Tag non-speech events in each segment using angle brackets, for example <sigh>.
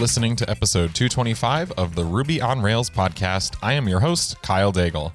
listening to episode 225 of the Ruby on Rails podcast. I am your host, Kyle Daigle.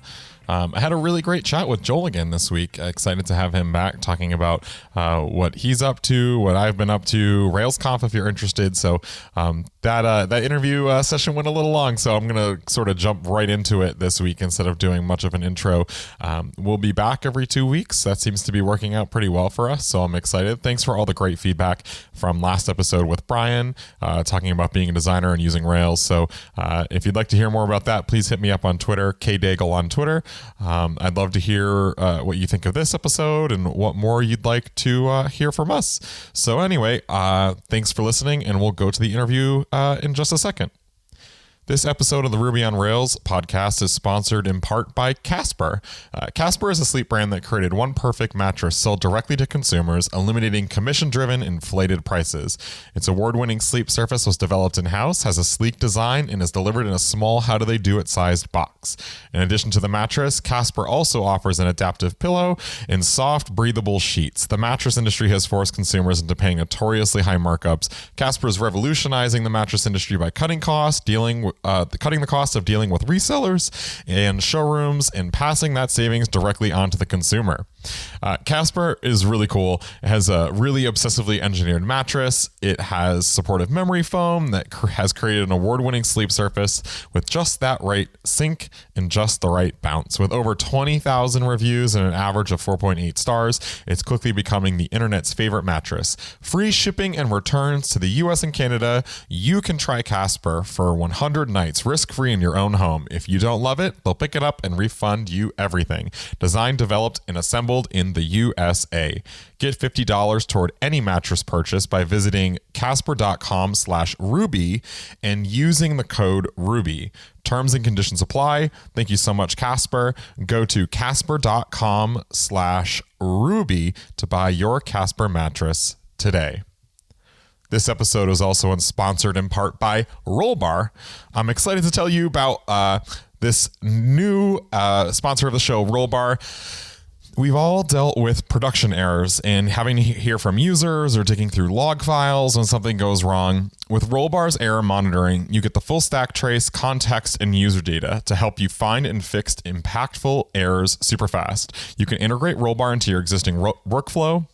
Um, I had a really great chat with Joel again this week. Excited to have him back talking about uh, what he's up to, what I've been up to, RailsConf if you're interested. So um, that uh, that interview uh, session went a little long, so I'm gonna sort of jump right into it this week instead of doing much of an intro. Um, we'll be back every two weeks. That seems to be working out pretty well for us, so I'm excited. Thanks for all the great feedback from last episode with Brian uh, talking about being a designer and using Rails. So uh, if you'd like to hear more about that, please hit me up on Twitter, kdaigle on Twitter. Um, I'd love to hear uh, what you think of this episode and what more you'd like to uh, hear from us. So, anyway, thanks for listening, and we'll go to the interview uh, in just a second. This episode of the Ruby on Rails podcast is sponsored in part by Casper. Uh, Casper is a sleep brand that created one perfect mattress sold directly to consumers, eliminating commission driven, inflated prices. Its award winning sleep surface was developed in house, has a sleek design, and is delivered in a small how do they do it sized box. In addition to the mattress, Casper also offers an adaptive pillow and soft, breathable sheets. The mattress industry has forced consumers into paying notoriously high markups. Casper is revolutionizing the mattress industry by cutting costs, dealing with uh, cutting the cost of dealing with resellers and showrooms and passing that savings directly onto the consumer. Uh, Casper is really cool. It has a really obsessively engineered mattress. It has supportive memory foam that cr- has created an award winning sleep surface with just that right sink and just the right bounce. With over 20,000 reviews and an average of 4.8 stars, it's quickly becoming the internet's favorite mattress. Free shipping and returns to the US and Canada. You can try Casper for 100 nights risk free in your own home. If you don't love it, they'll pick it up and refund you everything. Designed, developed, and assembled in the USA. Get $50 toward any mattress purchase by visiting casper.com slash ruby and using the code ruby. Terms and conditions apply. Thank you so much, Casper. Go to casper.com slash ruby to buy your Casper mattress today. This episode is also sponsored in part by Rollbar. I'm excited to tell you about uh, this new uh, sponsor of the show, Rollbar. We've all dealt with production errors and having to hear from users or digging through log files when something goes wrong. With Rollbar's error monitoring, you get the full stack trace, context, and user data to help you find and fix impactful errors super fast. You can integrate Rollbar into your existing ro- workflow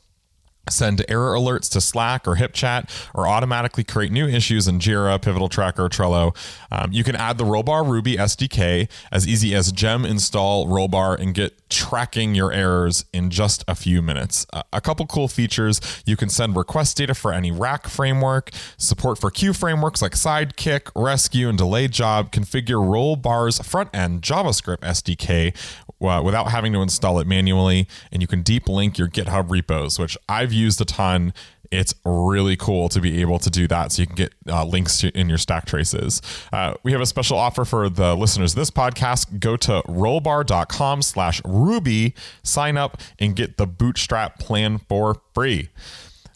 send error alerts to Slack or HipChat, or automatically create new issues in Jira, Pivotal Tracker, Trello. Um, you can add the Rollbar Ruby SDK as easy as gem install Rollbar and get tracking your errors in just a few minutes. Uh, a couple cool features you can send request data for any rack framework, support for queue frameworks like Sidekiq, Resque, and Delayed Job, configure Rollbar's front end JavaScript SDK uh, without having to install it manually, and you can deep link your GitHub repos, which I've used a ton. It's really cool to be able to do that so you can get uh, links to, in your stack traces. Uh, we have a special offer for the listeners of this podcast. Go to rollbar.com slash ruby, sign up, and get the bootstrap plan for free.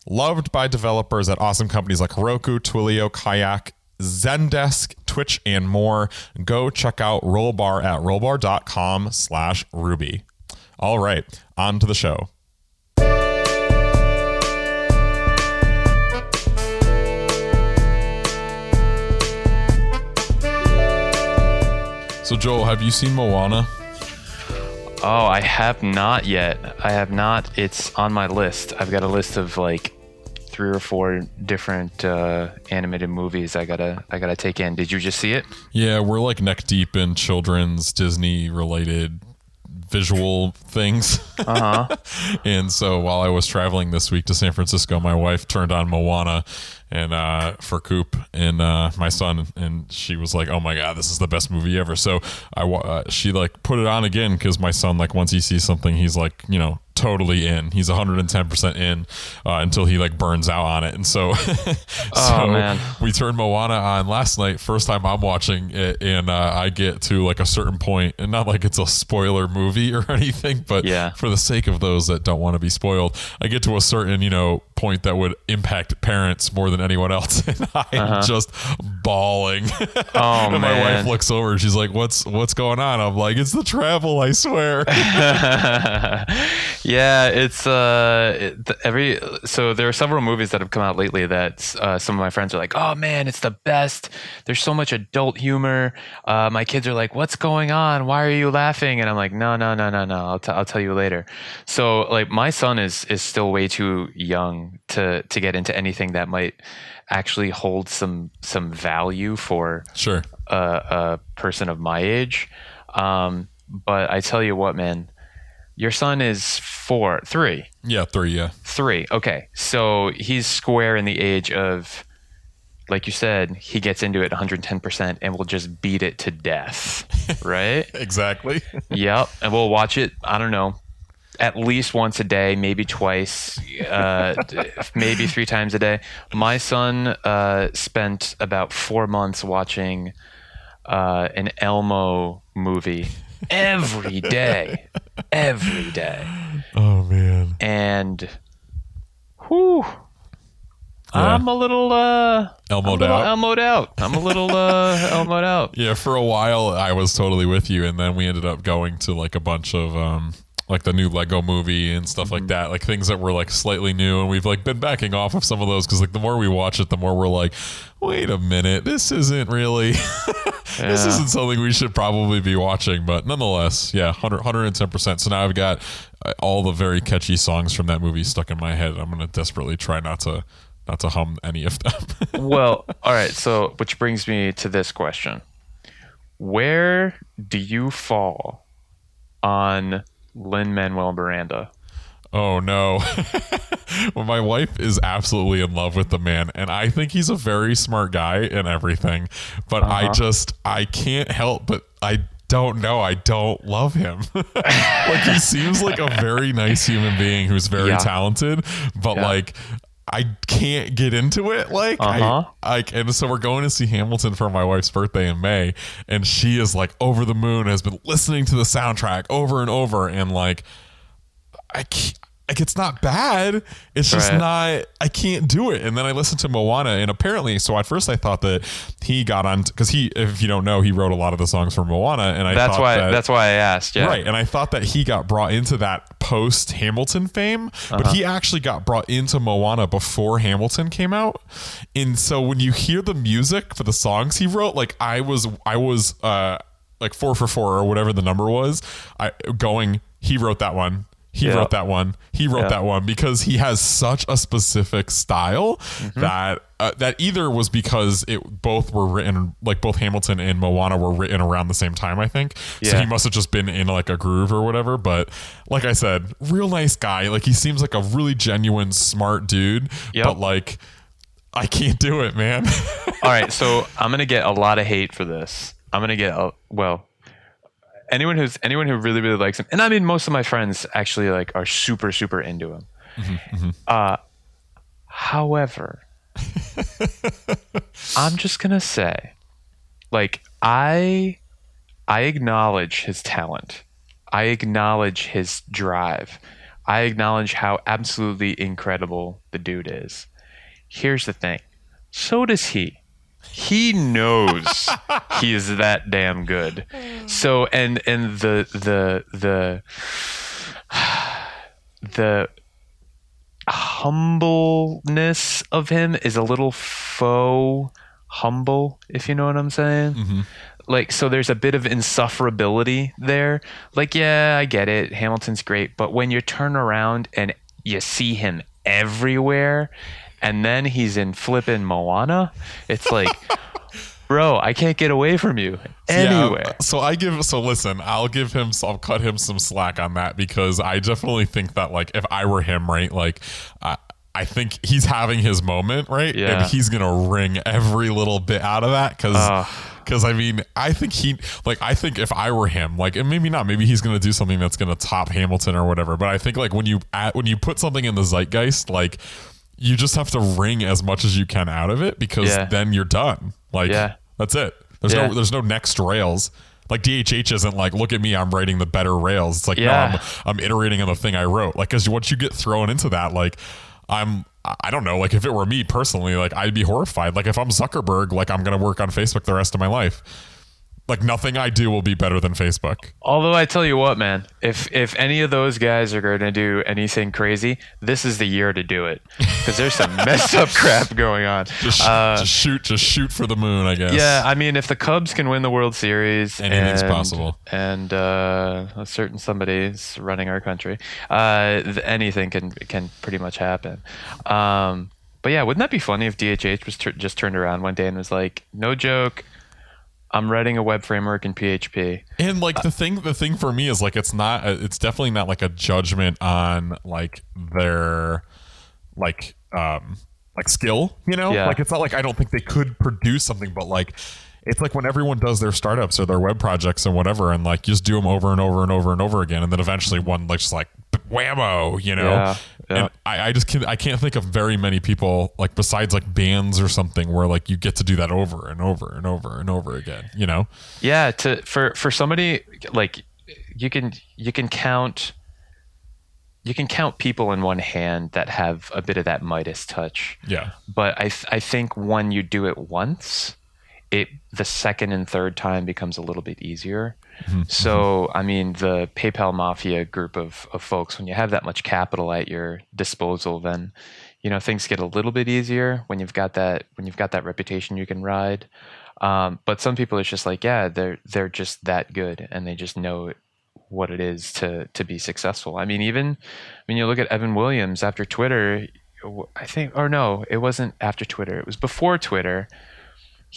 Loved by developers at awesome companies like Heroku, Twilio, Kayak, Zendesk, Twitch, and more. Go check out Rollbar at rollbar.com slash ruby. All right, on to the show. So, Joel, have you seen Moana? Oh, I have not yet. I have not. It's on my list. I've got a list of like three or four different uh, animated movies I gotta I gotta take in. Did you just see it? Yeah, we're like neck deep in children's Disney related visual things. Uh-huh. <laughs> and so while I was traveling this week to San Francisco, my wife turned on Moana and uh, for Coop and uh, my son, and she was like, "Oh my god, this is the best movie ever." So I uh, she like put it on again because my son like once he sees something, he's like you know totally in. He's 110% in uh, until he like burns out on it. And so, <laughs> so oh, man. we turned Moana on last night, first time I'm watching it. And uh, I get to like a certain point and not like it's a spoiler movie <laughs> or anything, but yeah. for the sake of those that don't want to be spoiled, I get to a certain, you know, point that would impact parents more than anyone else, <laughs> and I'm just bawling. Uh-huh. Oh <laughs> and my wife looks over, and she's like, "What's what's going on?" I'm like, "It's the travel, I swear." <laughs> yeah, it's uh it, every so there are several movies that have come out lately that uh, some of my friends are like, "Oh man, it's the best." There's so much adult humor. Uh, my kids are like, "What's going on? Why are you laughing?" And I'm like, "No, no, no, no, no. I'll, t- I'll tell you later." So like my son is is still way too young to to get into anything that might actually hold some some value for sure. a, a person of my age. Um, but I tell you what, man, your son is four, three, Yeah, three. Yeah. three. Okay, so he's square in the age of, like you said, he gets into it 110 percent and will just beat it to death, <laughs> right? Exactly. yep, and we'll watch it. I don't know. At least once a day, maybe twice, uh, maybe three times a day. My son uh, spent about four months watching uh, an Elmo movie every day, every day, oh man. and whew, I'm a little uh, Elmoed I'm out. Elmoed out. I'm a little uh, <laughs> Elmoed out. Yeah, for a while I was totally with you, and then we ended up going to like a bunch of um like the new Lego movie and stuff like that, like things that were like slightly new, and we've like been backing off of some of those because like the more we watch it, the more we're like, wait a minute, this isn't really, <laughs> this isn't something we should probably be watching, but nonetheless, yeah, 100, 110 percent. So now I've got uh, all the very catchy songs from that movie stuck in my head. I'm gonna desperately try not to not to hum any of them. <laughs> well, all right. So, which brings me to this question: Where do you fall on Lin Manuel Miranda? Oh no. <laughs> well, my wife is absolutely in love with the man, and I think he's a very smart guy and everything. But I Uh-huh. just I can't help but I don't know. I don't love him. <laughs> like he seems like a very nice human being who's very Yeah. talented, but Yeah. like I can't get into it. Like Uh-huh. I like and so we're going to see Hamilton for my wife's birthday in May, and she is like over the moon, has been listening to the soundtrack over and over, and like I can't, like it's not bad. It's just Right. not. I can't do it. And then I listened to Moana, and apparently, so at first I thought that he got on because he, if you don't know, he wrote a lot of the songs for Moana, and I That's why. that, that's why I asked. Yeah. Right. And I thought that he got brought into that post Hamilton fame, Uh-huh. but he actually got brought into Moana before Hamilton came out. And so when you hear the music for the songs he wrote, like I was I was uh like 4 for 4 or whatever the number was, I going he wrote that one. He Yeah. wrote that one. He wrote Yeah. that one because he has such a specific style Mm-hmm. that uh, that either was because it both were written like both Hamilton and Moana were written around the same time. I think so. He must have just been in like a groove or whatever. But like I said, real nice guy. Like he seems like a really genuine, smart dude. Yep. But like, I can't do it, man. <laughs> All right. So I'm gonna get a lot of hate for this. I'm gonna get a, well. Anyone who's anyone who really really likes him, and I mean most of my friends actually like are super super into him. Uh, however, <laughs> I'm just gonna say, like I, I acknowledge his talent. I acknowledge his drive. I acknowledge how absolutely incredible the dude is. Here's the thing. So does he. He knows he is that damn good. So and and the the the <sighs> the humbleness of him is a little faux humble, if you know what I'm saying. Mm-hmm. Like, so there's a bit of insufferability there. Like, yeah, I get it. Hamilton's great. But when you turn around and you see him everywhere, and then he's in flippin' Moana, it's like, <laughs> bro, I can't get away from you anywhere. Yeah, so I give so listen, I'll give him I'll cut him some slack on that because I definitely think that like if I were him, right, like I I think he's having his moment, right? Yeah. And he's gonna wring every little bit out of that because because I mean I think he like I think if I were him, like and maybe not, maybe he's gonna do something that's gonna top Hamilton or whatever. But I think like when you at, when you put something in the zeitgeist, like you just have to wring as much as you can out of it because Yeah. then you're done. Like Yeah. that's it. There's Yeah. no there's no next rails. Like DHH isn't like, look at me, I'm writing the better rails. It's like, Yeah. no, I'm, I'm iterating on the thing I wrote. Like, because once you get thrown into that, like, I'm I don't know, like if it were me personally, like I'd be horrified. Like if I'm Zuckerberg, like I'm gonna work on Facebook the rest of my life. Like nothing I do will be better than Facebook. Although I tell you what, man, if if any of those guys are going to do anything crazy, this is the year to do it because there's some <laughs> messed up crap going on. Just, Uh, just shoot, just shoot for the moon, I guess. yeah, I mean, if the Cubs can win the World Series, Anything's and, possible. and uh, a certain somebody's running our country, uh, th- anything can can pretty much happen. Um, but yeah, wouldn't that be funny if DHH was tur just turned around one day and was like, "No joke, I'm writing a web framework in PHP." And like the thing, the thing for me is like it's not, it's definitely not like a judgment on like their like um like skill, you know? Yeah. Like it's not like I don't think they could produce something, but like it's like when everyone does their startups or their web projects and whatever, and like you just do them over and over and over and over again, and then eventually one like just like whammo, you know? Yeah, yeah. And I, I just can't, I can't think of very many people like besides like bands or something where like you get to do that over and over and over and over again, you know? Yeah, to for for somebody like you can you can count you can count people in one hand that have a bit of that Midas touch. Yeah. But I th- I think when you do it once, it the second and third time becomes a little bit easier. So I mean the PayPal mafia group of, of folks, when you have that much capital at your disposal, then you know things get a little bit easier when you've got that when you've got that reputation you can ride. Um, but some people it's just like yeah they're they're just that good and they just know what it is to to be successful. I mean even when you look at Evan Williams after Twitter, I think or no it wasn't after Twitter it was before Twitter.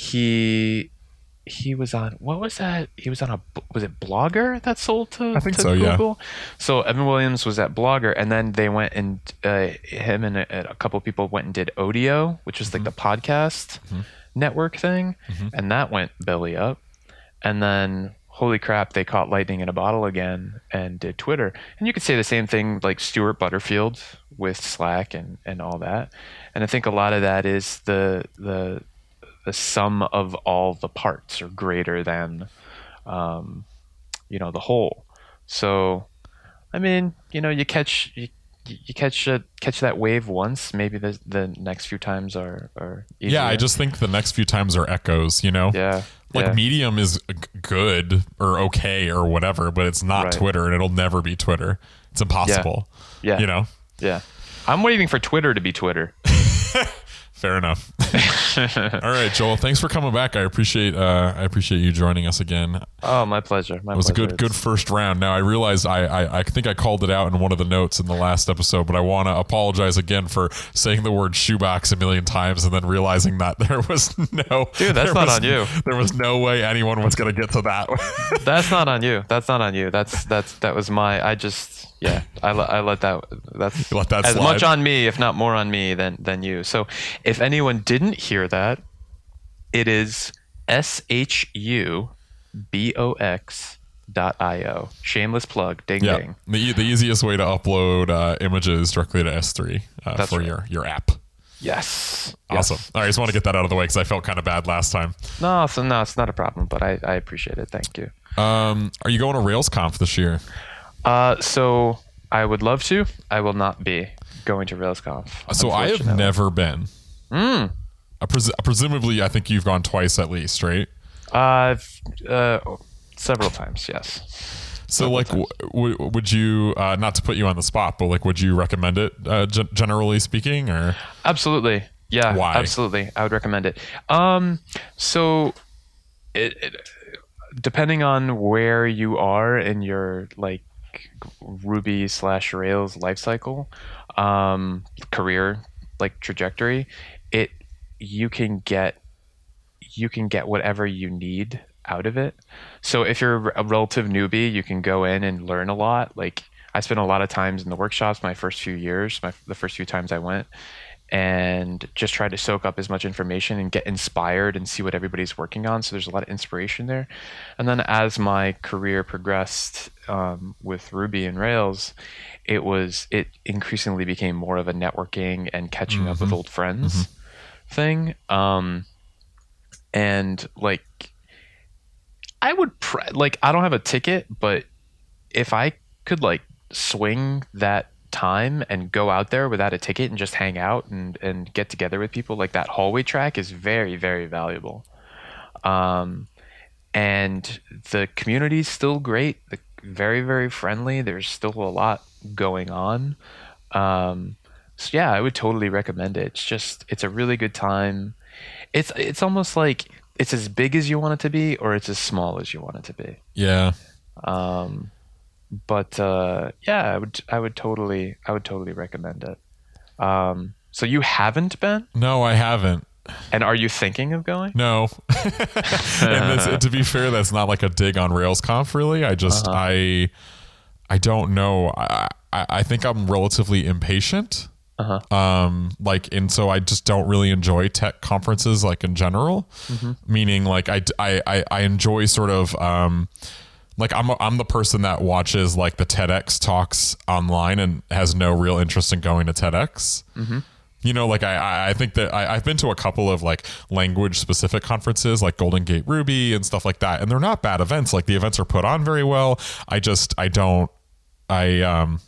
He he was on what was that? He was on a was it Blogger that sold to I think to so, yeah. Google? So Evan Williams was at Blogger, and then they went and uh, him and a, a couple people went and did Odeo, which is like the mm-hmm. podcast mm-hmm. network thing, mm-hmm. and that went belly up. And then holy crap, they caught lightning in a bottle again and did Twitter. And you could say the same thing like Stewart Butterfield with Slack and and all that. And I think a lot of that is the the the sum of all the parts are greater than um, you know the whole. So, I mean, you know, you catch you, you catch a, catch that wave once. Maybe the the next few times are are easier. Yeah, I just think the next few times are echoes, you know? yeah Like yeah. Medium is good or okay or whatever, but it's not Right. Twitter and it'll never be Twitter. It's impossible. Yeah. You know? yeah. I'm waiting for Twitter to be Twitter. <laughs> Fair enough. <laughs> All right, Joel. Thanks for coming back. I appreciate uh, I appreciate you joining us again. Oh, my pleasure. My It was a good good first round. Now I realized I, I I think I called it out in one of the notes in the last episode, but I want to apologize again for saying the word shoebox a million times and then realizing that <laughs> there was no Dude, that's not was- on you. There was no way anyone was going to get to that. That's not on you. That's not on you. That's that's that was my. I just yeah. I, let I let that. That's <laughs> let that as slide? much on me, if not more on me, than than you. So if anyone didn't hear that, it is S H U B O X dot I O. Shameless plug. Ding yeah, ding. the, the easiest way to upload uh, images directly to S3 uh, for right. your your app. Yes. Awesome. Yes. All right, I just want to get that out of the way because I felt kind of bad last time. No, so no, it's not a problem. But I I appreciate it. Thank you. Um, are you going to RailsConf this year? Uh, so I would love to. I will not be going to RailsConf. So I have never been. Mm. Uh, pres- presumably, I think you've gone twice at least, right? Uh, uh, several times, yes. So, like, w- w- would you uh, not to put you on the spot, but like, would you recommend it, uh, gen- generally speaking, or Absolutely. Yeah, Why? absolutely. I would recommend it. Um, so it, it depending on where you are in your like Ruby slash Rails lifecycle, um, career like trajectory, it you can get you can get whatever you need out of it. So if you're a relative newbie, you can go in and learn a lot. Like I spent a lot of times in the workshops my first few years, my the first few times I went, and just try to soak up as much information and get inspired and see what everybody's working on. So there's a lot of inspiration there. And then as my career progressed um, with Ruby and Rails, it was it increasingly became more of a networking and catching up with old friends thing. Um, and like, I would pr- like I don't have a ticket, but if I could like swing that time and go out there without a ticket and just hang out and, and get together with people. Like that hallway track is very very valuable. Um, and the community is still great the, very very friendly. There's still a lot going on. Um, so yeah i would totally recommend it. It's just it's a really good time. It's it's almost like it's as big as you want it to be or it's as small as you want it to be. Yeah. um, but uh, yeah, I would I would totally I would totally recommend it. Um, so you haven't been, No, I haven't. and are you thinking of going? No. <laughs> and this, <laughs> to be fair, that's not like a dig on RailsConf. Really, I just I I don't know. I I, I think I'm relatively impatient. Uh-huh. Um, like, and so I just don't really enjoy tech conferences, like in general. Meaning, like, I, I, I, I enjoy sort of, um, like I'm, I'm the person that watches like the TEDx talks online and has no real interest in going to TEDx. You know, like I- I, I think that I, I've been to a couple of like language specific conferences, like Golden Gate Ruby and stuff like that, and they're not bad events. Like the events are put on very well. I just I don't I um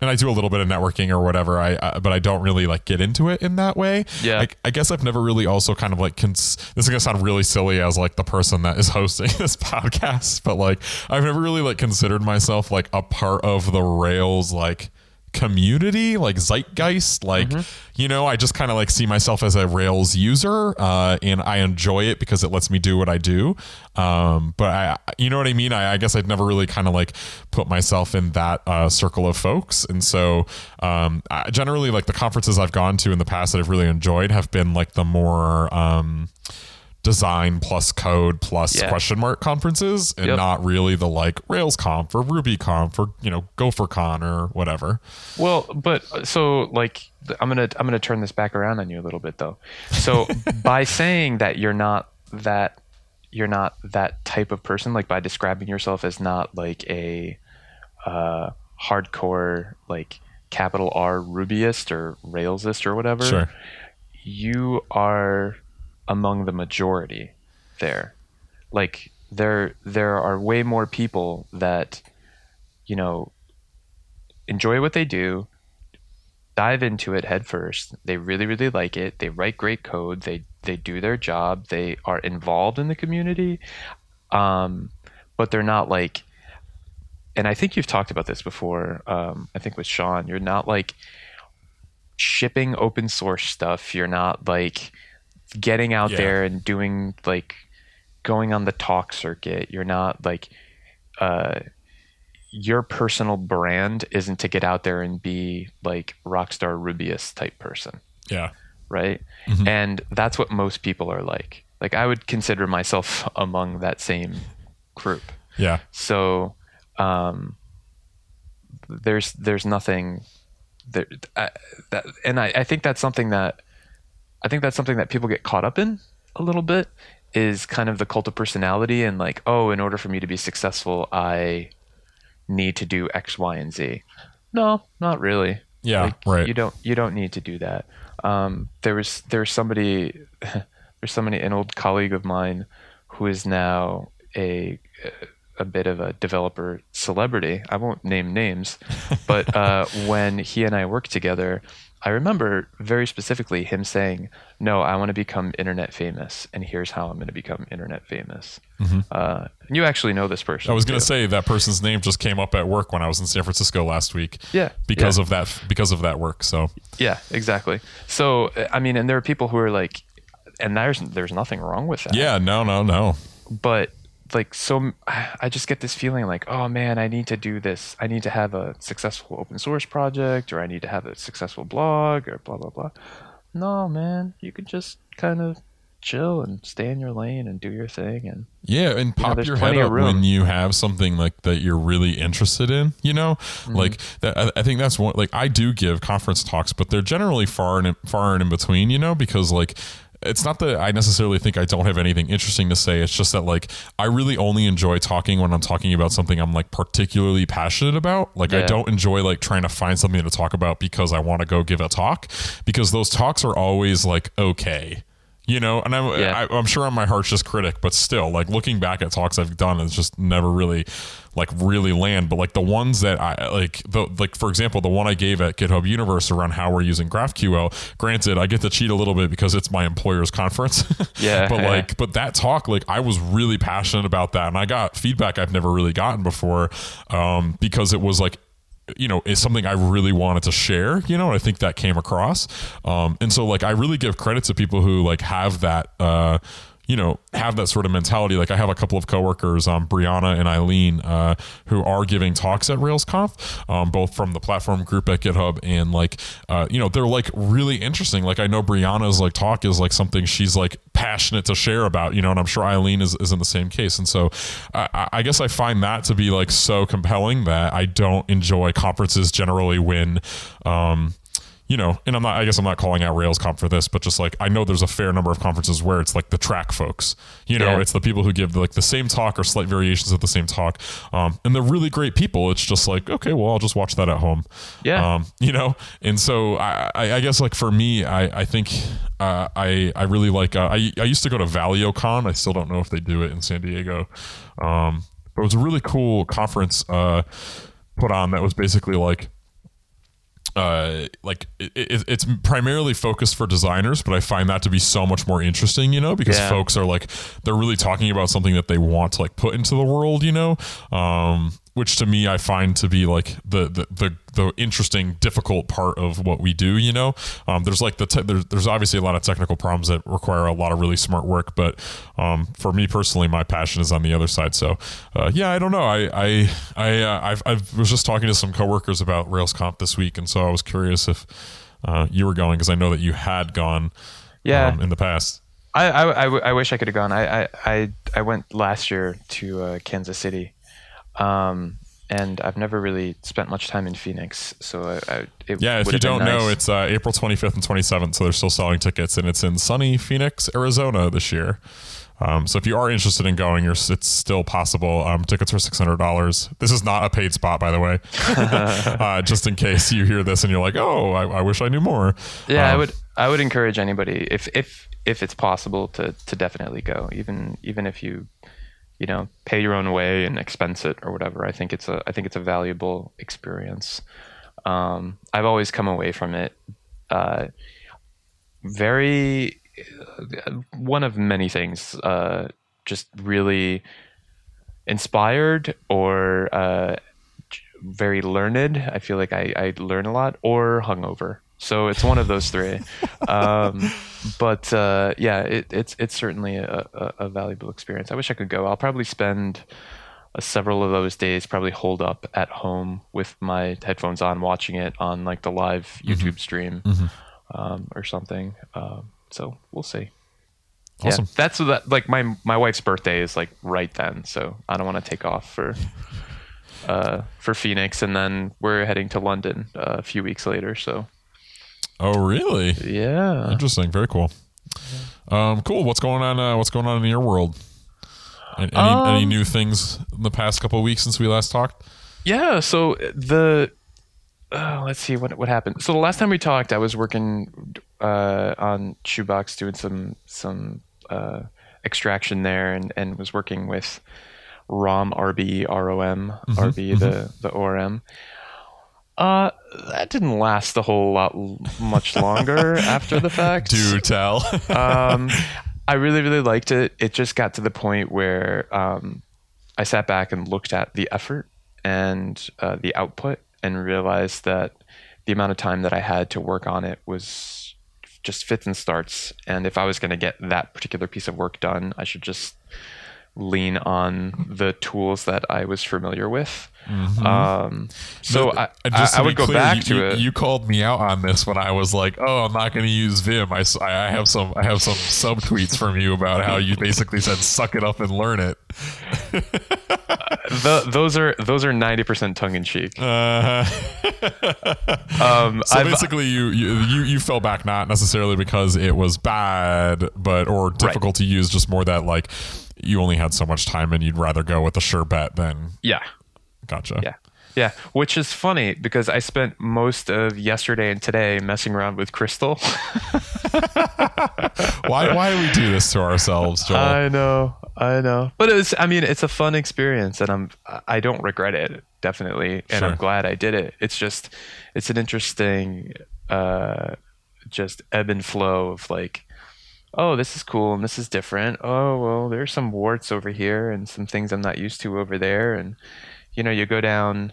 and I do a little bit of networking or whatever. I, I but I don't really like get into it in that way. Yeah. I, I guess I've never really also kind of like cons- this is gonna sound really silly as like the person that is <laughs> hosting this podcast, but like I've never really like considered myself like a part of the Rails like community like zeitgeist like you know i just kind of like see myself as a rails user uh and i enjoy it because it lets me do what i do. Um but i you know what i mean? I, I guess i'd never really kind of like put myself in that uh circle of folks. And so um I, generally like the conferences i've gone to in the past that i've really enjoyed have been like the more um design plus code plus Yeah. question mark conferences and Yep. not really the like rails conf or ruby conf or you know gopher con or whatever Well, but uh, so like I'm gonna I'm gonna turn this back around on you a little bit though. So <laughs> by saying that you're not that you're not that type of person, like by describing yourself as not like a uh, hardcore like capital R Rubyist or Railsist or whatever, Sure. you are among the majority there. Like there there are way more people that you know enjoy what they do, dive into it head first. They really, really like it. They write great code. They they do their job. They are involved in the community, um, but they're not like. And I think you've talked about this before. Um, I think with Sean, you're not like shipping open source stuff. You're not like getting out Yeah. there and doing like going on the talk circuit. You're not like uh, your personal brand isn't to get out there and be like rockstar Rubyist type person, yeah right? And that's what most people are like. Like I would consider myself <laughs> among that same group. yeah So um, there's there's nothing there I, that, and I, I think that's something that I think that's something that people get caught up in a little bit is kind of the cult of personality and like oh in order for me to be successful I need to do X Y and Z. No, not really. Yeah, Like, right. You don't you don't need to do that. Um, there was there was somebody <laughs> there's somebody an old colleague of mine who is now a a bit of a developer celebrity. I won't name names, but <laughs> uh, when he and I worked together, I remember very specifically him saying, "No, I want to become internet famous, and here's how I'm going to become internet famous." Uh, and you actually know this person. Mm-hmm. I was gonna say that person's name just came up at work when I was in San Francisco last week. Yeah, because yeah. of that because of that work. So Yeah, exactly. So I mean, and there are people who are like, and there's there's nothing wrong with that. yeah, no, no, no. But like, so <sighs> I just get this feeling like, oh man, I need to do this. I need to have a successful open source project, or I need to have a successful blog, or blah blah blah. No, man, you can just kind of chill and stay in your lane and do your thing and Yeah, and pop there's your head up when you have something like that you're really interested in. You know, Mm-hmm. like that. I, I think that's one. Like I do give conference talks, but they're generally far and far and in between. You know, because like. It's not that I necessarily think I don't have anything interesting to say. It's just that like I really only enjoy talking when I'm talking about something I'm like particularly passionate about. Like I don't enjoy like trying to find something to talk about because I want to go give a talk because those talks are always like okay you know and I'm Yeah. I, I'm sure I'm my harshest critic but still like looking back at talks I've done it's just never really like really land but like the ones that I like the like for example the one I gave at GitHub Universe around how we're using GraphQL granted I get to cheat a little bit because it's my employer's conference <laughs> Yeah, but yeah. like but that talk like I was really passionate about that and I got feedback I've never really gotten before um because it was like you know is something i really wanted to share you know and i think that came across um and so like i really give credit to people who like have that uh you know have that sort of mentality. Like i have a couple of coworkers um brianna and eileen uh who are giving talks at railsconf um both from the platform group at github and like uh you know they're like really interesting. Like i know brianna's like talk is like something she's like passionate to share about you know and i'm sure eileen is, is in the same case. And so I, I- guess i find that to be like so compelling that i don't enjoy conferences generally when um you know, and I'm not, I guess I'm not calling out RailsConf for this, but just like, I know there's a fair number of conferences where it's like the track folks, you know, Yeah. it's the people who give like the same talk or slight variations of the same talk. Um, and they're really great people. It's just like, okay, well, I'll just watch that at home. Yeah. Um, you know, and so I, I, I guess like for me, I, I think, uh, I, I really like, uh, I, I used to go to ValioCon. I still don't know if they do it in San Diego. Um, but it was a really cool conference, uh, put on that was basically like, uh, like it, it, it's primarily focused for designers, but I find that to be so much more interesting, you know, because Yeah. folks are like they're really talking about something that they want to like put into the world, you know, um, which to me I find to be like the the the, the interesting, difficult part of what we do, you know. Um, there's like the te- there's there's obviously a lot of technical problems that require a lot of really smart work, but um, for me personally, my passion is on the other side. So uh, yeah, I don't know. I I I uh, I've, I've, was just talking to some coworkers about RailsConf this week, and so I was curious if uh, you were going because I know that you had gone Yeah. um, in the past. I, I, I w- I wish I could have gone. I, I, I, I went last year to uh, Kansas City, um, and I've never really spent much time in Phoenix. So I, I, it Yeah, if you don't know, it's uh, April 25th and 27th, so they're still selling tickets, and it's in sunny Phoenix, Arizona this year. Um, so if you are interested in going, you're, it's still possible. Um, tickets are six hundred dollars. This is not a paid spot, by the way. <laughs> uh, just in case you hear this and you're like, "Oh, I, I wish I knew more." Yeah, I Um, would I would encourage anybody if if if it's possible to to definitely go, even even if you you know pay your own way and expense it or whatever. I think it's a I think it's a valuable experience. Um, I've always come away from it uh, very uh, one of many things. Uh, just really inspired or uh, very learned. I feel like I, I learn a lot or hungover. So it's one of those three. um, but uh, yeah, it, it's it's certainly a, a, valuable experience. I wish I could go. I'll probably spend uh, several of those days probably holed up at home with my headphones on, watching it on like the live YouTube stream um, or something. Um, so we'll see. Awesome. Yeah, that's that. Like my my wife's birthday is like right then, so I don't want to take off for uh, for Phoenix, and then we're heading to London uh, a few weeks later. So Oh, really? yeah, Interesting. Very cool. Um, cool. What's going on? Uh, what's going on in your world? Any, any, any Um, new things in the past couple of weeks since we last talked? yeah. So the uh, let's see what what happened. So the last time we talked, I was working uh, on Shubox, doing some some uh, extraction there, and and was working with ROM RB ROM RB the the ORM. Uh, that didn't last a whole lot much longer <laughs> after the fact. Do tell. <laughs> um, <laughs> I really, really liked it. It just got to the point where um, I sat back and looked at the effort and uh, the output and realized that the amount of time that I had to work on it was just fits and starts. And if I was going to get that particular piece of work done, I should just lean on the tools that I was familiar with. Um, so I, Uh, just I, I would go clear, back you, to you, it. You called me out on this when I was like, "Oh, I'm not going to use Vim." I, I have some I have some subtweets from you about how you basically said, "Suck it up and learn it." the, those are those are ninety percent tongue in cheek. Uh, Um, <laughs> so I've- basically, you, you you you fell back not necessarily because it was bad, but or difficult to use, just more that like you only had so much time and you'd rather go with a sure bet than yeah, gotcha. yeah. Yeah, which is funny because I spent most of yesterday and today messing around with Crystal. <laughs> why why do we do this to ourselves, Joel? I know, I know, but it's I mean it's a fun experience, and I'm I don't regret it definitely, and Sure. I'm glad I did it. It's just it's an interesting uh, just ebb and flow of like. Oh, this is cool and this is different. Oh, well, there's some warts over here and some things I'm not used to over there. And, you know, you go down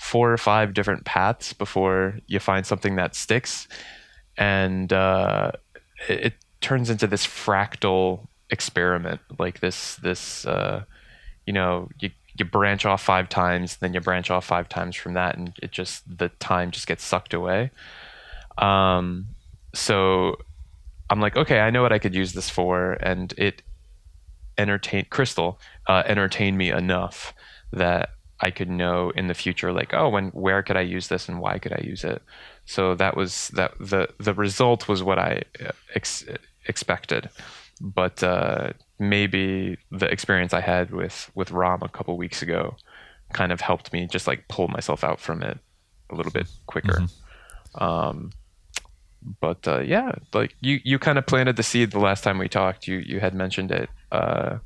four or five different paths before you find something that sticks and uh, it, turns into this fractal experiment like this this uh, you know you you branch off five times then you branch off five times from that and it just the time just gets sucked away um, so i'm like okay i know what i could use this for and it entertained crystal uh, entertained me enough that I could know in the future, like, oh, when where could I use this and why could I use it? So that was that the the result was what I uh, ex- expected, but uh, maybe the experience I had with with Rom a couple weeks ago kind of helped me just like pull myself out from it a little bit quicker. Um, but uh, yeah, like you you kind of planted the seed the last time we talked. You you had mentioned it uh,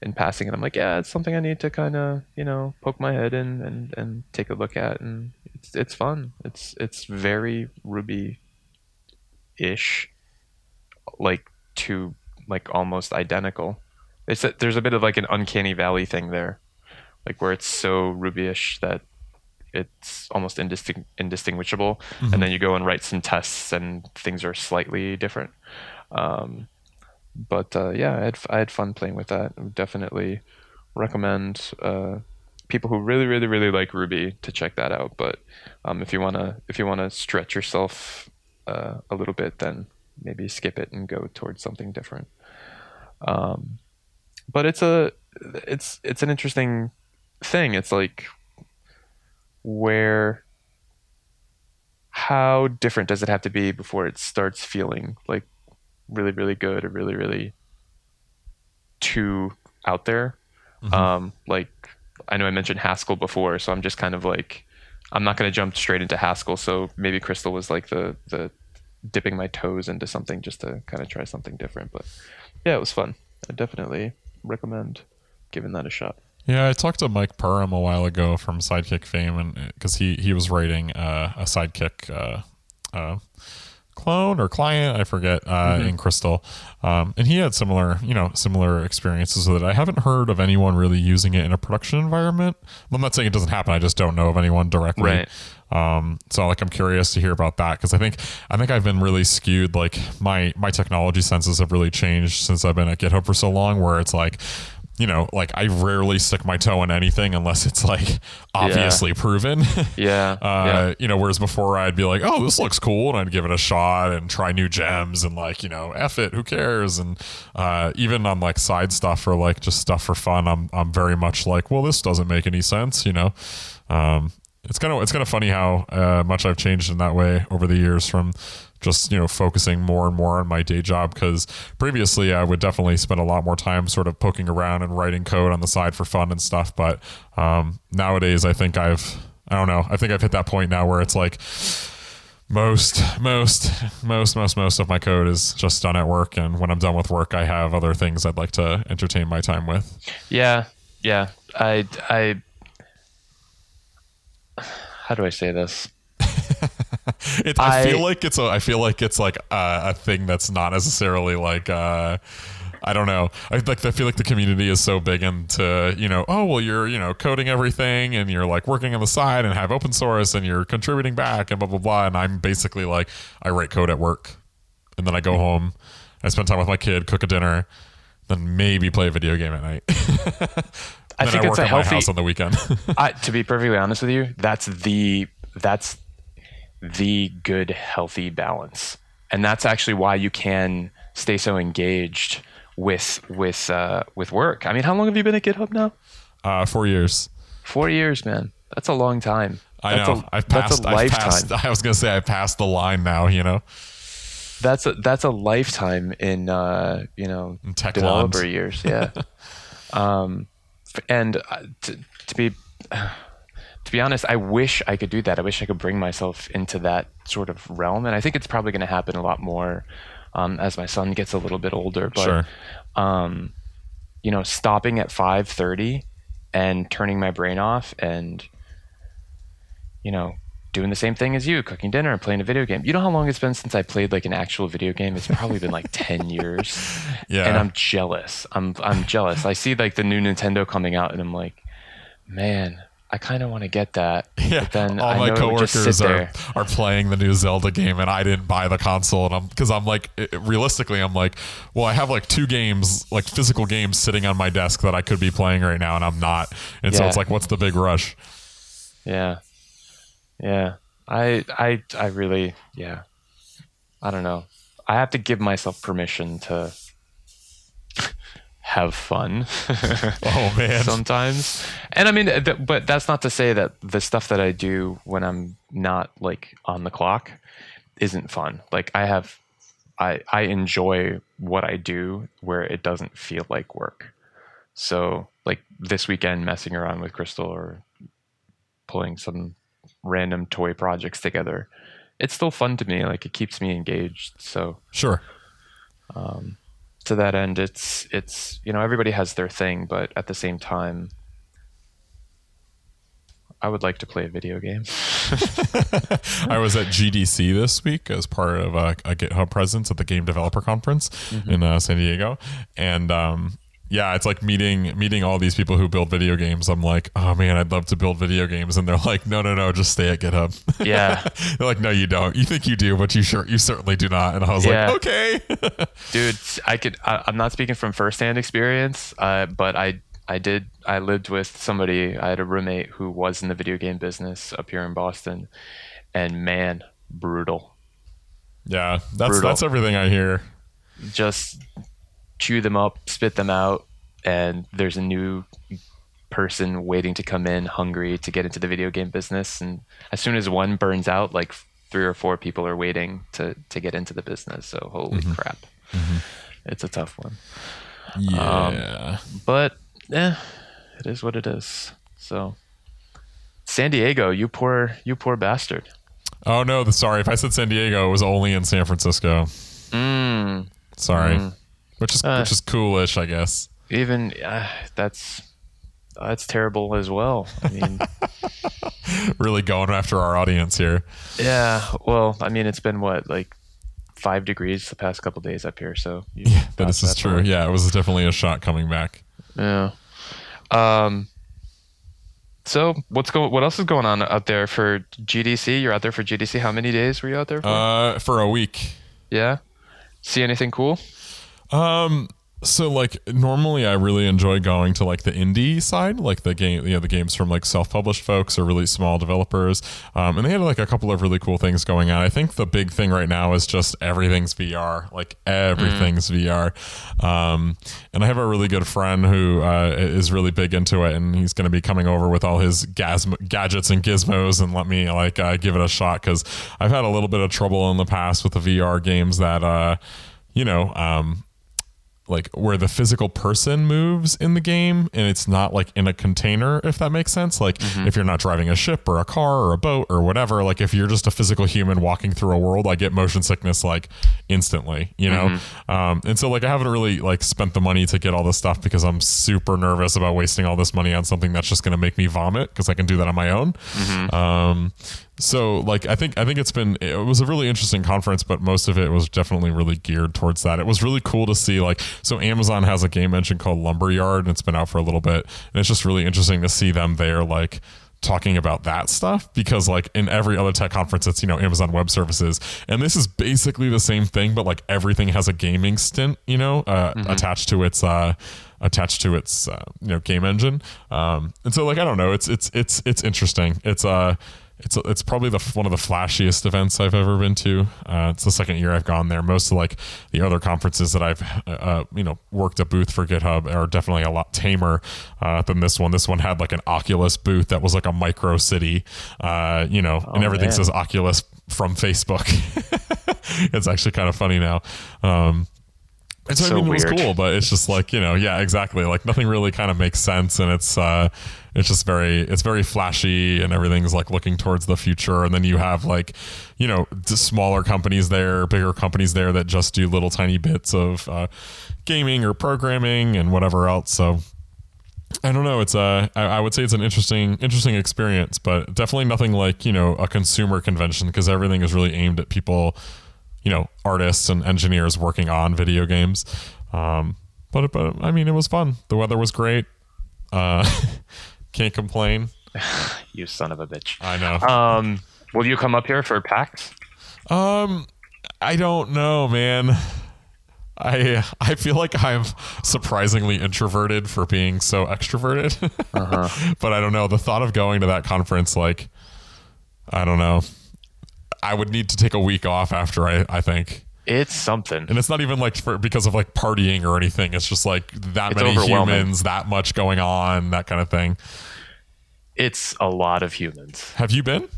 in passing, and I'm like, yeah, it's something I need to kind of you know poke my head in and and take a look at, and it's it's fun. It's it's very Ruby ish, like to like almost identical. It's a, there's a bit of like an uncanny valley thing there, like where it's so Ruby-ish that it's almost indisting- indistinguishable. And then you go and write some tests, and things are slightly different. Um, but uh, yeah, I had I had fun playing with that. I would definitely recommend uh, people who really, really, really like Ruby to check that out. But um, if you wanna if you wanna stretch yourself uh, a little bit, then maybe skip it and go towards something different. Um, but it's a it's it's an interesting thing. It's like where how different does it have to be before it starts feeling like really really good or really really too out there? Um like i know i mentioned haskell before so i'm just kind of like i'm not going to jump straight into haskell so maybe crystal was like the the dipping my toes into something just to kind of try something different but yeah it was fun. I definitely recommend giving that a shot Yeah, I talked to Mike Perham a while ago from Sidekiq fame, and because he he was writing uh, a Sidekiq uh, uh, clone or client, I forget, uh, in Crystal, um, and he had similar you know similar experiences with it. I haven't heard of anyone really using it in a production environment. I'm not saying it doesn't happen. I just don't know of anyone directly. Right. Um, so like I'm curious to hear about that because I think I think I've been really skewed. Like my my technology senses have really changed since I've been at GitHub for so long. Where it's like, you know, like I rarely stick my toe in anything unless it's like <laughs> obviously proven. <laughs> yeah Uh, yeah you know, whereas before I'd be like, oh, this looks cool, and I'd give it a shot and try new gems and like, you know, F it, who cares? And uh, even on like side stuff or like just stuff for fun, I'm I'm very much like, well, this doesn't make any sense, you know. Um, it's kind of it's kind of funny how uh, much I've changed in that way over the years from just you know focusing more and more on my day job because previously I would definitely spend a lot more time sort of poking around and writing code on the side for fun and stuff but um, nowadays I think I've I don't know I think I've hit that point now where it's like most most most most most of my code is just done at work and when I'm done with work I have other things I'd like to entertain my time with Yeah, yeah. I I how do I say this? <laughs> It, I, I- feel like it's a. I feel like it's like a, a thing that's not necessarily like. Uh, I don't know. I like. I feel like the community is so big into you know. Oh well, you're you know coding everything and you're like working on the side and have open source and you're contributing back and blah blah blah. And I'm basically like I write code at work, and then I go home, I spend time with my kid, cook a dinner, then maybe play a video game at night. <laughs> I think I it's work a healthy. house on the weekend. <laughs> I, to be perfectly honest with you, that's the that's the good healthy balance, and that's actually why you can stay so engaged with with uh, with work. I mean, how long have you been at GitHub now? uh, four years. Four years, man. That's a long time. I that's know. A, I've that's passed. I've passed. I was gonna say I passed the line now. You know. That's a that's a lifetime in uh, you know In tech developer years. Yeah. <laughs> um, and uh, to, to be to be honest, I wish I could do that. I wish I could bring myself into that sort of realm, and I think it's probably going to happen a lot more um, as my son gets a little bit older. But Sure. um, you know, stopping at five thirty and turning my brain off, and you know, doing the same thing as you, cooking dinner and playing a video game. You know how long it's been since I played like an actual video game? It's probably been like <laughs> ten years, Yeah. and I'm jealous. I'm I'm jealous. I see like the new Nintendo coming out, and I'm like, man. I kind of want to get that, <laughs> Yeah, but then all I my know it just coworkers are, there. are playing the new Zelda game, and I didn't buy the console, and I'm because I'm like, it- realistically, I'm like, well, I have like two games, like physical games, sitting on my desk that I could be playing right now, and I'm not, and so it's like, what's the big rush? Yeah. Yeah. I I I really yeah. I don't know. I have to give myself permission to have fun <laughs> Oh man, sometimes. And I mean th- but that's not to say that the stuff that I do when I'm not like on the clock isn't fun. Like I have I I enjoy what I do where it doesn't feel like work. So like this weekend messing around with Crystal or pulling some random toy projects together. It's still fun to me. Like it keeps me engaged. So sure, um, to that end, it's it's you know everybody has their thing, but at the same time, I would like to play a video game. <laughs> I was at GDC this week as part of a, a GitHub presence at the Game Developer Conference in uh, San Diego, and um, yeah, it's like meeting meeting all these people who build video games. I'm like, oh man, I'd love to build video games, and they're like, no, no, no, just stay at GitHub. <laughs> Yeah. they're like, no, you don't. You think you do, but you sure you certainly do not. And I was Yeah. like, okay, <laughs> dude i could I, i'm not speaking from firsthand experience uh, but i i did i lived with somebody i had a roommate who was in the video game business up here in boston and man brutal yeah, that's Brutal. that's everything I hear. just chew them up spit them out and there's a new person waiting to come in hungry to get into the video game business. And as soon as one burns out like three or four people are waiting to to get into the business. So holy crap. It's a tough one. Yeah, but eh, it is what it is. So, San Diego, you poor, you poor bastard. oh no, the, sorry. If I said San Diego, it was only in San Francisco. Mm, Sorry, which is Uh. which is coolish, I guess. even uh, that's that's terrible as well. I mean, <laughs> really going after our audience here. yeah. Well, I mean, it's been what like five degrees the past couple days up here. So Yeah, that got is true. Yeah, it was definitely a shot coming back. Yeah. Um. So what's going? What else is going on out there for GDC? You're out there for GDC. How many days were you out there for? Uh, for a week. yeah. See anything cool? Um, so like normally I really enjoy going to like the indie side, like the game, you know, the games from like self-published folks or really small developers. Um, and they had like a couple of really cool things going on. I think the big thing right now is just everything's VR, like everything's VR. Um, and I have a really good friend who uh, is really big into it, and he's going to be coming over with all his gasm- gadgets and gizmos and let me like uh, give it a shot because I've had a little bit of trouble in the past with the VR games that, uh, you know, um, like where the physical person moves in the game and it's not like in a container if that makes sense. Like if you're not driving a ship or a car or a boat or whatever like if you're just a physical human walking through a world i get motion sickness like instantly you know? Um, and so like i haven't really like spent the money to get all this stuff because i'm super nervous about wasting all this money on something that's just going to make me vomit because i can do that on my own. Um, so like I think I think it's been it was a really interesting conference, but most of it was definitely really geared towards that. It was really cool to see like so Amazon has a game engine called Lumberyard and it's been out for a little bit, and it's just really interesting to see them there like talking about that stuff because like in every other tech conference it's you know Amazon Web Services and this is basically the same thing but like everything has a gaming stint you know uh, attached to its uh attached to its uh, you know game engine. Um and so like I don't know it's it's it's it's interesting. It's uh it's it's probably the one of the flashiest events I've ever been to. Uh, it's the second year I've gone there. Most of like the other conferences that I've uh, you know worked a booth for GitHub are definitely a lot tamer uh, than this one. This one had like an Oculus booth that was like a micro city, uh, you know, and everything man. says Oculus from Facebook. <laughs> it's actually kind of funny now. Um, And so, So I mean, it was cool, but it's just like you know, yeah, exactly. Like nothing really kind of makes sense, and it's uh, it's just very, it's very flashy, and everything's like looking towards the future. And then you have like, you know, smaller companies there, bigger companies there that just do little tiny bits of uh, gaming or programming and whatever else. So I don't know. It's a. I I would say it's an interesting, interesting experience, but definitely nothing like you know a consumer convention because everything is really aimed at people, you know, artists and engineers working on video games. Um, but but I mean, it was fun. The weather was great. Uh, <laughs> can't complain. <laughs> You son of a bitch. I know. Um, will you come up here for PAX? Um, I don't know, man. I <laughs> I feel like I'm surprisingly introverted for being so extroverted. <laughs> but I don't know. The thought of going to that conference, like, I don't know. I would need to take a week off after I I think. It's something. And it's not even like for because of like partying or anything. It's just like that It's many humans, that much going on, that kind of thing. It's a lot of humans. Have you been?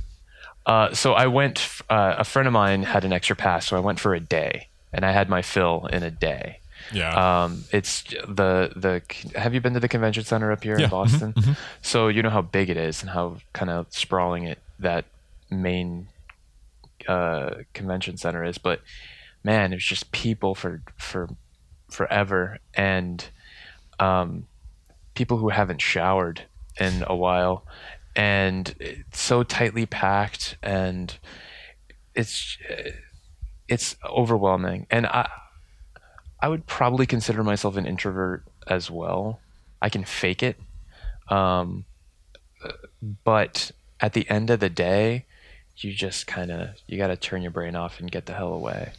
Uh, so I went. Uh, a friend of mine had an extra pass, so I went for a day, and I had my fill in a day. Yeah. Um, it's the the. Have you been to the convention center up here Yeah, in mhm, Boston? So you know how big it is and how kind of sprawling it that main uh, convention center is. But man, there's just people for for forever, and um, people who haven't showered in a while, and it's so tightly packed, and it's it's overwhelming. And I I would probably consider myself an introvert as well. I can fake it, um, but at the end of the day, you just kind of you got to turn your brain off and get the hell away.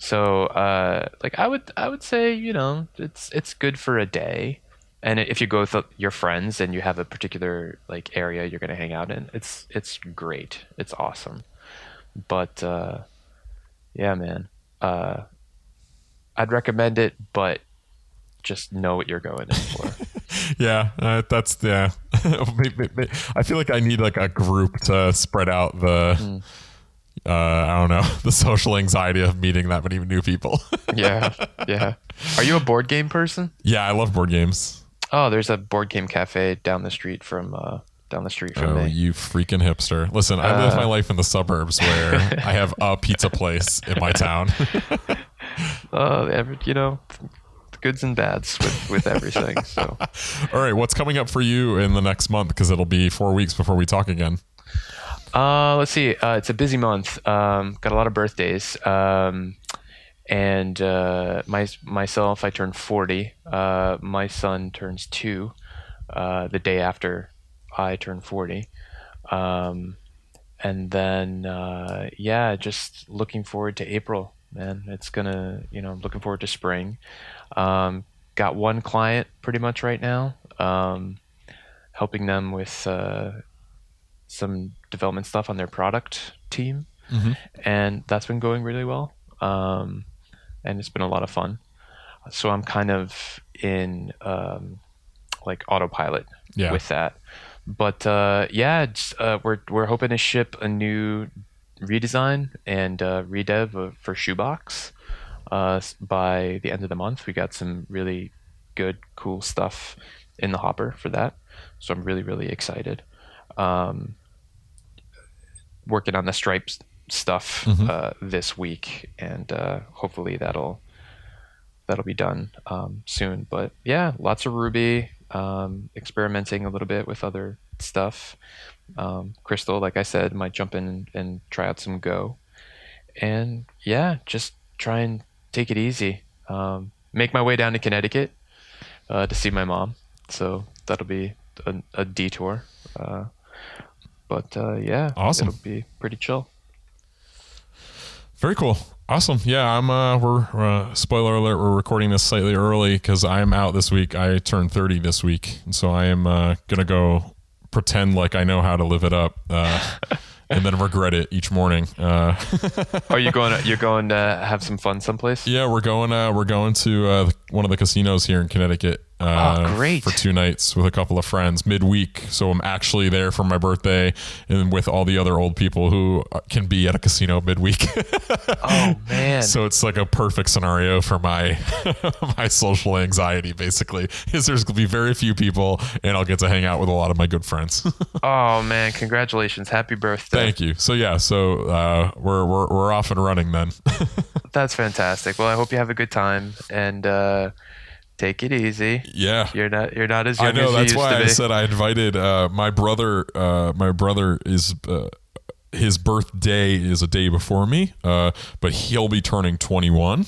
So, uh, like I would I would say you know it's it's good for a day, and if you go with your friends and you have a particular like area you're gonna hang out in, it's it's great. It's awesome. But uh, yeah, man. Uh, I'd recommend it, but just know what you're going in for. <laughs> Yeah, uh, that's yeah. <laughs> I feel like I need like a group to spread out the. Hmm. Uh, I don't know <laughs> the social anxiety of meeting that many new people. <laughs> yeah, yeah. Are you a board game person? yeah, I love board games. Oh, there's a board game cafe down the street from uh, down the street from Oh, me. you freaking hipster! Listen, I live Uh. my life in the suburbs where <laughs> I have a pizza place in my town. Uh, you know, goods and bads with with everything. So. All right, what's coming up for you in the next month? Because it'll be four weeks before we talk again. Uh, let's see. Uh, it's a busy month. Um, got a lot of birthdays. Um, and uh, my myself, I turned forty. Uh, my son turns two. Uh, the day after I turn forty. Um, and then uh, yeah, just looking forward to April. Man, it's gonna. You know, I'm looking forward to spring. Um, got one client pretty much right now. Um, helping them with. Some development stuff on their product team, Mhm. and that's been going really well. Um, and it's been a lot of fun. So I'm kind of in um, like autopilot Yeah. with that. But uh, yeah, uh, we're we're hoping to ship a new redesign and uh, redev for Shubox uh, by the end of the month. We got some really good, cool stuff in the hopper for that. So I'm really, really excited. Um, working on the stripes stuff uh, this week, and uh, hopefully that'll that'll be done um, soon. But yeah, lots of Ruby, um, experimenting a little bit with other stuff. Um, Crystal, like I said, might jump in and, try out some Go, and yeah, just try and take it easy. Um, make my way down to Connecticut uh, to see my mom, so that'll be a, a detour. But uh, yeah, Awesome. It'll be pretty chill. Very cool. Awesome. Yeah, I'm. Uh, we're uh, spoiler alert. We're recording this slightly early because I'm out this week. I turned 30 this week, and so I am uh, gonna go pretend like I know how to live it up, uh, <laughs> and then regret it each morning. Uh, Are you going? To, you're going to have some fun someplace? yeah, we're going. Uh, we're going to uh, one of the casinos here in Connecticut Uh, Oh, great. For two nights with a couple of friends midweek. So I'm actually there for my birthday and with all the other old people who can be at a casino midweek. <laughs> Oh man. so it's like a perfect scenario for my <laughs> my social anxiety. Basically, is there's gonna be very few people, and I'll get to hang out with a lot of my good friends. <laughs> oh man, congratulations. Happy birthday. Thank you. So yeah, so uh, we're we're we're off and running then. That's fantastic. Well, I hope you have a good time and uh, take it easy. yeah. You're not you're not as young I know that's why I said I invited uh, my brother. Uh, my brother is uh, his birthday is a day before me, uh, but he'll be turning 21.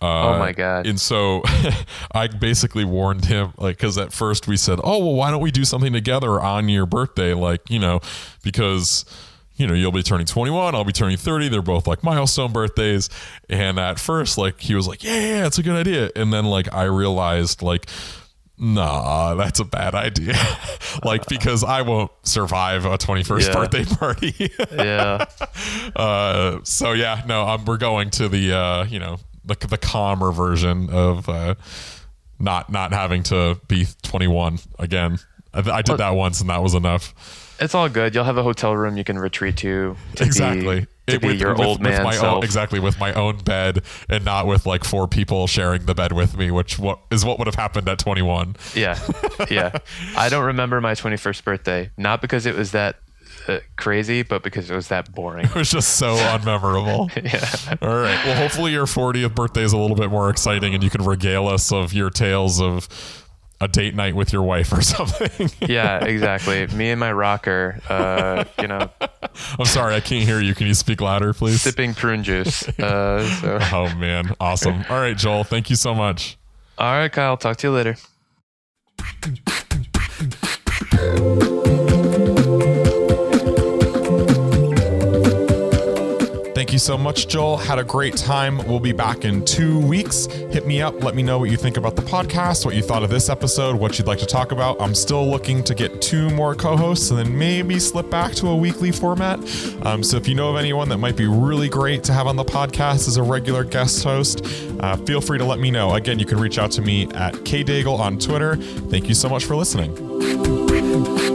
Uh, Oh my God. And so <laughs> I basically warned him, like, because at first we said, "Oh well, why don't we do something together on your birthday?" Like, you know, because you know you'll be turning 21 i'll be turning 30 they're both like milestone birthdays. And at first like he was like yeah, yeah it's a good idea. And then like i realized like nah that's a bad idea. <laughs> Like because i won't survive a 21st Yeah. birthday party. <laughs> Yeah. uh so yeah no um, we're going to the uh you know the, the calmer version of uh not not having to be 21 again. I, I did that once and that was enough It's all good. You'll have a hotel room you can retreat to. to exactly Be, to It- be your old man my self. own exactly with my own bed and not with like four people sharing the bed with me which what is what would have happened at 21 Yeah, yeah. I don't remember my 21st birthday, not because it was that uh, crazy, but because it was that boring. it was just so <laughs> unmemorable yeah. all right well hopefully your 40th birthday is a little bit more exciting and you can regale us of your tales of a date night with your wife or <laughs> something Yeah, exactly. Me and my rocker, uh, you know, <laughs> i'm sorry i can't hear you can you speak louder please sipping prune juice. <laughs> Uh, so. oh man awesome all right joel thank you so much All right, Kyle. Talk to you later. You so much, Joel. Had a great time. We'll be back in two weeks. Hit me up. Let me know what you think about the podcast, what you thought of this episode, what you'd like to talk about. I'm still looking to get two more co hosts and then maybe slip back to a weekly format. Um, so if you know of anyone that might be really great to have on the podcast as a regular guest host, uh, feel free to let me know. Again, you can reach out to me at kdaigle on Twitter. Thank you so much for listening.